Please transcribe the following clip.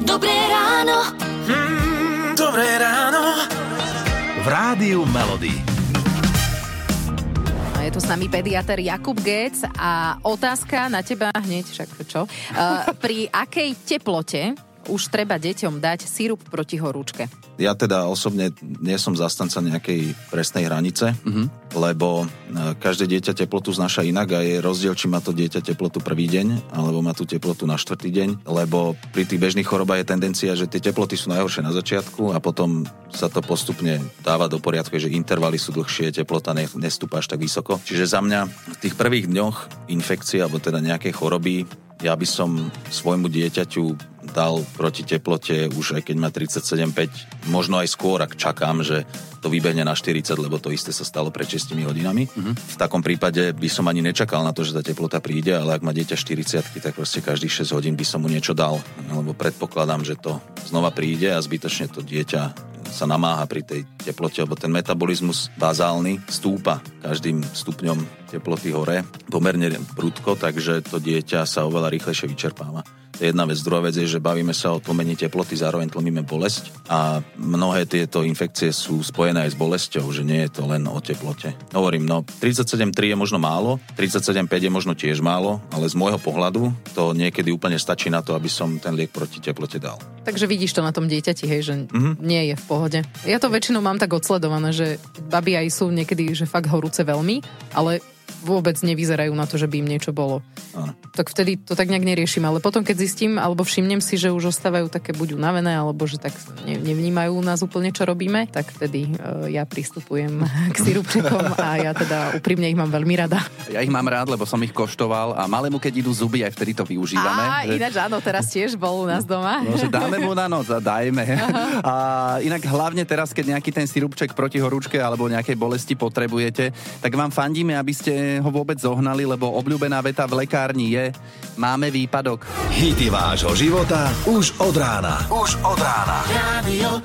Dobré ráno. Mm, dobré ráno. V Rádiu Melody. A je tu s nami pediater Jakub Gec a otázka na teba hneď, však čo? Uh, pri akej teplote už treba deťom dať sírup proti horúčke? Ja teda osobne nie som zastanca nejakej presnej hranice, mm-hmm. lebo e, každé dieťa teplotu znaša inak a je rozdiel, či má to dieťa teplotu prvý deň, alebo má tú teplotu na štvrtý deň, lebo pri tých bežných chorobách je tendencia, že tie teploty sú najhoršie na začiatku a potom sa to postupne dáva do poriadku, že intervaly sú dlhšie, teplota nestúpa až tak vysoko. Čiže za mňa v tých prvých dňoch infekcie alebo teda nejakej choroby ja by som svojmu dieťaťu dal proti teplote už aj keď má 37,5, možno aj skôr, ak čakám, že to vybehne na 40, lebo to isté sa stalo pred 6 hodinami. Uh-huh. V takom prípade by som ani nečakal na to, že tá teplota príde, ale ak má dieťa 40, tak proste každých 6 hodín by som mu niečo dal, lebo predpokladám, že to znova príde a zbytočne to dieťa sa namáha pri tej teplote, lebo ten metabolizmus bazálny stúpa každým stupňom teploty hore pomerne prudko, takže to dieťa sa oveľa rýchlejšie vyčerpáva. To je jedna vec. Druhá vec je, že bavíme sa o tlmení teploty, zároveň tlmíme bolesť a mnohé tieto infekcie sú spojené aj s bolesťou, že nie je to len o teplote. Hovorím, no 37,3 je možno málo, 37,5 je možno tiež málo, ale z môjho pohľadu to niekedy úplne stačí na to, aby som ten liek proti teplote dal. Takže vidíš to na tom dieťati, hej, že mm-hmm. nie je v pohode. Ja to väčšinou mám tak odsledované, že baby aj sú niekedy, že fakt horúce veľmi, ale vôbec nevyzerajú na to, že by im niečo bolo. Ano. Tak vtedy to tak nejak neriešim, ale potom keď zistím alebo všimnem si, že už ostávajú také buď unavené, alebo že tak ne, nevnímajú nás úplne, čo robíme, tak vtedy uh, ja pristupujem k sirupčekom a ja teda úprimne ich mám veľmi rada. Ja ich mám rád, lebo som ich koštoval a malému, keď idú zuby, aj vtedy to využívame. A že... ináč áno, teraz tiež bol u nás doma. No, že dáme mu na noc a dajme. Aha. A inak hlavne teraz, keď nejaký ten sirupček proti horúčke alebo nejakej bolesti potrebujete, tak vám fandíme, aby ste ho vôbec zohnali, lebo obľúbená veta v lekárni je máme výpadok. Hity vášho života už od rána. Už od rána. Radio